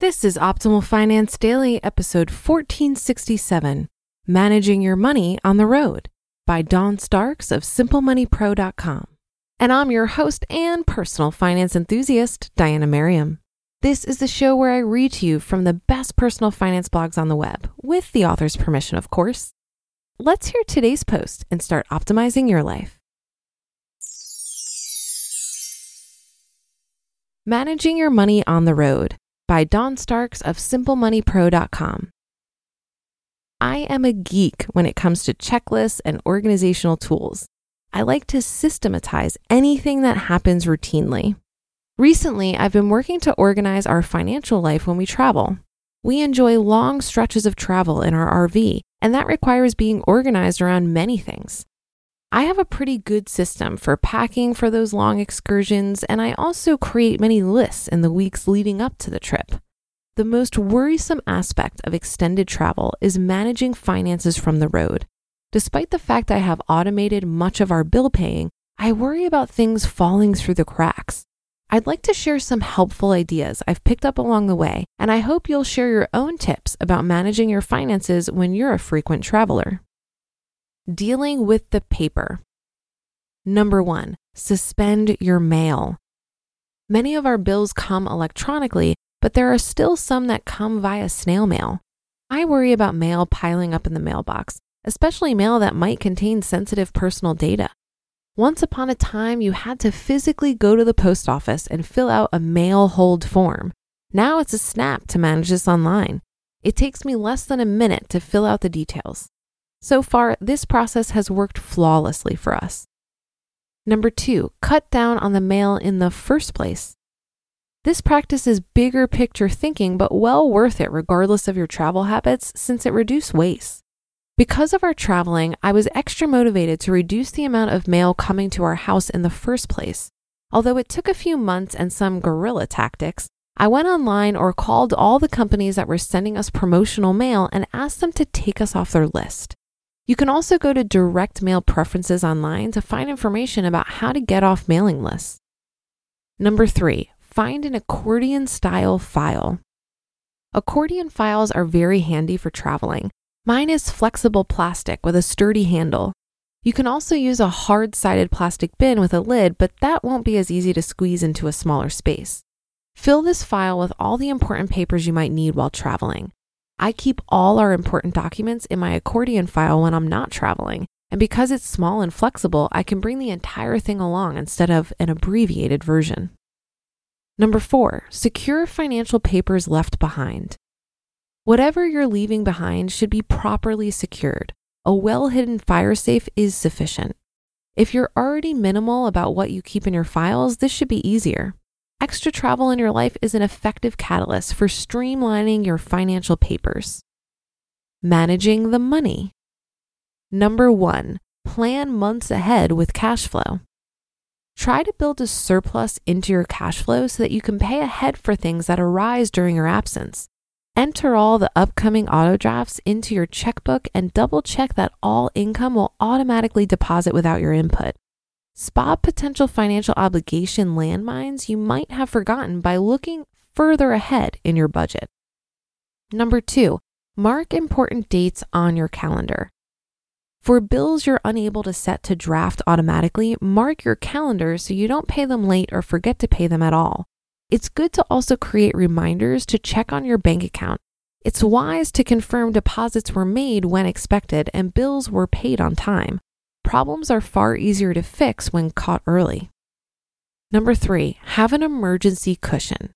This is Optimal Finance Daily, episode 1467 Managing Your Money on the Road by Dawn Starks of SimpleMoneyPro.com. And I'm your host and personal finance enthusiast, Diana Merriam. This is the show where I read to you from the best personal finance blogs on the web, with the author's permission, of course. Let's hear today's post and start optimizing your life. Managing Your Money on the Road by Dawn Starks of SimpleMoneyPro.com. I am a geek when it comes to checklists and organizational tools. I like to systematize anything that happens routinely. Recently, I've been working to organize our financial life when we travel. We enjoy long stretches of travel in our RV, and that requires being organized around many things. I have a pretty good system for packing for those long excursions, and I also create many lists in the weeks leading up to the trip. The most worrisome aspect of extended travel is managing finances from the road. Despite the fact I have automated much of our bill paying, I worry about things falling through the cracks. I'd like to share some helpful ideas I've picked up along the way, and I hope you'll share your own tips about managing your finances when you're a frequent traveler. Dealing with the paper. Number one, suspend your mail. Many of our bills come electronically, but there are still some that come via snail mail. I worry about mail piling up in the mailbox, especially mail that might contain sensitive personal data. Once upon a time, you had to physically go to the post office and fill out a mail hold form. Now it's a snap to manage this online. It takes me less than a minute to fill out the details. So far, this process has worked flawlessly for us. Number two, cut down on the mail in the first place. This practice is bigger picture thinking, but well worth it regardless of your travel habits since it reduces waste. Because of our traveling, I was extra motivated to reduce the amount of mail coming to our house in the first place. Although it took a few months and some guerrilla tactics, I went online or called all the companies that were sending us promotional mail and asked them to take us off their list. You can also go to direct mail preferences online to find information about how to get off mailing lists. Number three, find an accordion style file. Accordion files are very handy for traveling. Mine is flexible plastic with a sturdy handle. You can also use a hard sided plastic bin with a lid, but that won't be as easy to squeeze into a smaller space. Fill this file with all the important papers you might need while traveling. I keep all our important documents in my accordion file when I'm not traveling. And because it's small and flexible, I can bring the entire thing along instead of an abbreviated version. Number four, secure financial papers left behind. Whatever you're leaving behind should be properly secured. A well hidden fire safe is sufficient. If you're already minimal about what you keep in your files, this should be easier. Extra travel in your life is an effective catalyst for streamlining your financial papers. Managing the money. Number one, plan months ahead with cash flow. Try to build a surplus into your cash flow so that you can pay ahead for things that arise during your absence. Enter all the upcoming auto drafts into your checkbook and double check that all income will automatically deposit without your input. Spot potential financial obligation landmines you might have forgotten by looking further ahead in your budget. Number two, mark important dates on your calendar. For bills you're unable to set to draft automatically, mark your calendar so you don't pay them late or forget to pay them at all. It's good to also create reminders to check on your bank account. It's wise to confirm deposits were made when expected and bills were paid on time. Problems are far easier to fix when caught early. Number three, have an emergency cushion.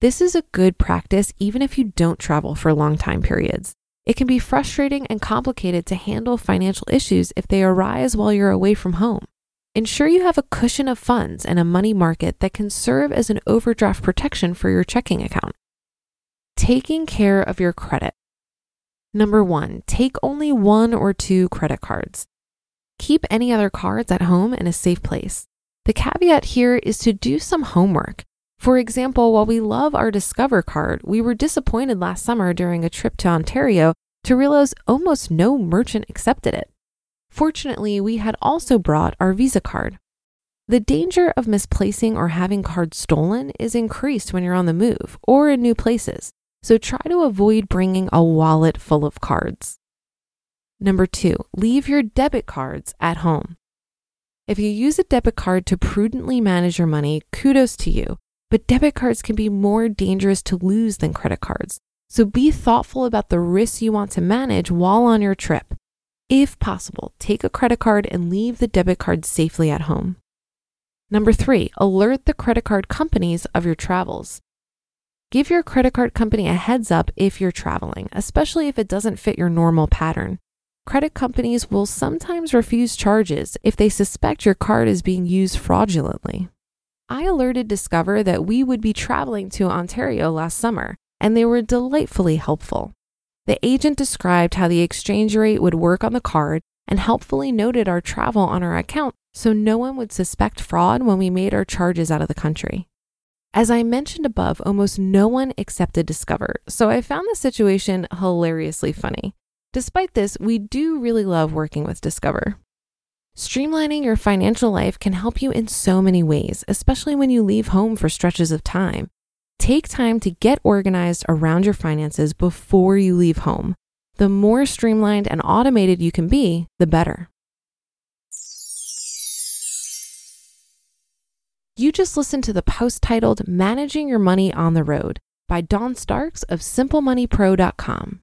This is a good practice even if you don't travel for long time periods. It can be frustrating and complicated to handle financial issues if they arise while you're away from home. Ensure you have a cushion of funds and a money market that can serve as an overdraft protection for your checking account. Taking care of your credit. Number one, take only one or two credit cards. Keep any other cards at home in a safe place. The caveat here is to do some homework. For example, while we love our Discover card, we were disappointed last summer during a trip to Ontario to realize almost no merchant accepted it. Fortunately, we had also brought our Visa card. The danger of misplacing or having cards stolen is increased when you're on the move or in new places, so try to avoid bringing a wallet full of cards. Number two, leave your debit cards at home. If you use a debit card to prudently manage your money, kudos to you. But debit cards can be more dangerous to lose than credit cards. So be thoughtful about the risks you want to manage while on your trip. If possible, take a credit card and leave the debit card safely at home. Number three, alert the credit card companies of your travels. Give your credit card company a heads up if you're traveling, especially if it doesn't fit your normal pattern. Credit companies will sometimes refuse charges if they suspect your card is being used fraudulently. I alerted Discover that we would be traveling to Ontario last summer, and they were delightfully helpful. The agent described how the exchange rate would work on the card and helpfully noted our travel on our account so no one would suspect fraud when we made our charges out of the country. As I mentioned above, almost no one accepted Discover, so I found the situation hilariously funny. Despite this, we do really love working with Discover. Streamlining your financial life can help you in so many ways, especially when you leave home for stretches of time. Take time to get organized around your finances before you leave home. The more streamlined and automated you can be, the better. You just listened to the post titled Managing Your Money on the Road by Dawn Starks of SimpleMoneyPro.com.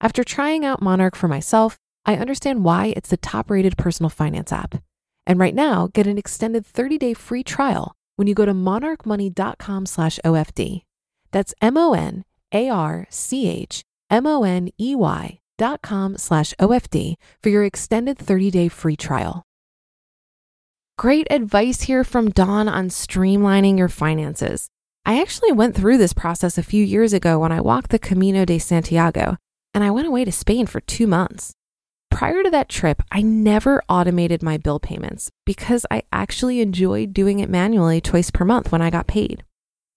After trying out Monarch for myself, I understand why it's the top rated personal finance app. And right now, get an extended 30 day free trial when you go to monarchmoney.com slash OFD. That's M O N A R C H M O N E Y dot com slash OFD for your extended 30 day free trial. Great advice here from Dawn on streamlining your finances. I actually went through this process a few years ago when I walked the Camino de Santiago and I went away to Spain for two months. Prior to that trip, I never automated my bill payments because I actually enjoyed doing it manually twice per month when I got paid.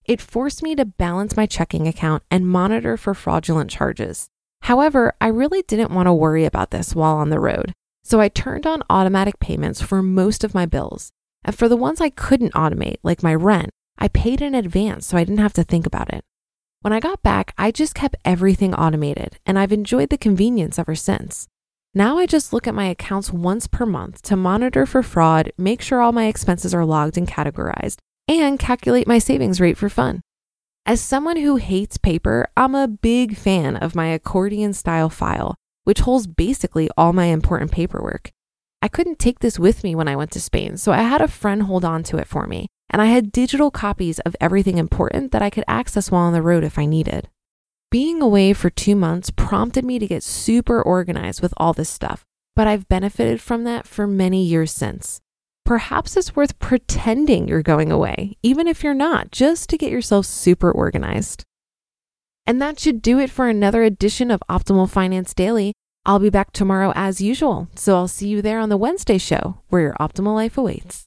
It forced me to balance my checking account and monitor for fraudulent charges. However, I really didn't want to worry about this while on the road. So I turned on automatic payments for most of my bills. And for the ones I couldn't automate, like my rent, I paid in advance so I didn't have to think about it. When I got back, I just kept everything automated, and I've enjoyed the convenience ever since. Now I just look at my accounts once per month to monitor for fraud, make sure all my expenses are logged and categorized, and calculate my savings rate for fun. As someone who hates paper, I'm a big fan of my accordion style file, which holds basically all my important paperwork. I couldn't take this with me when I went to Spain, so I had a friend hold on to it for me, and I had digital copies of everything important that I could access while on the road if I needed. Being away for two months prompted me to get super organized with all this stuff, but I've benefited from that for many years since. Perhaps it's worth pretending you're going away, even if you're not, just to get yourself super organized. And that should do it for another edition of Optimal Finance Daily. I'll be back tomorrow as usual, so I'll see you there on the Wednesday show where your optimal life awaits.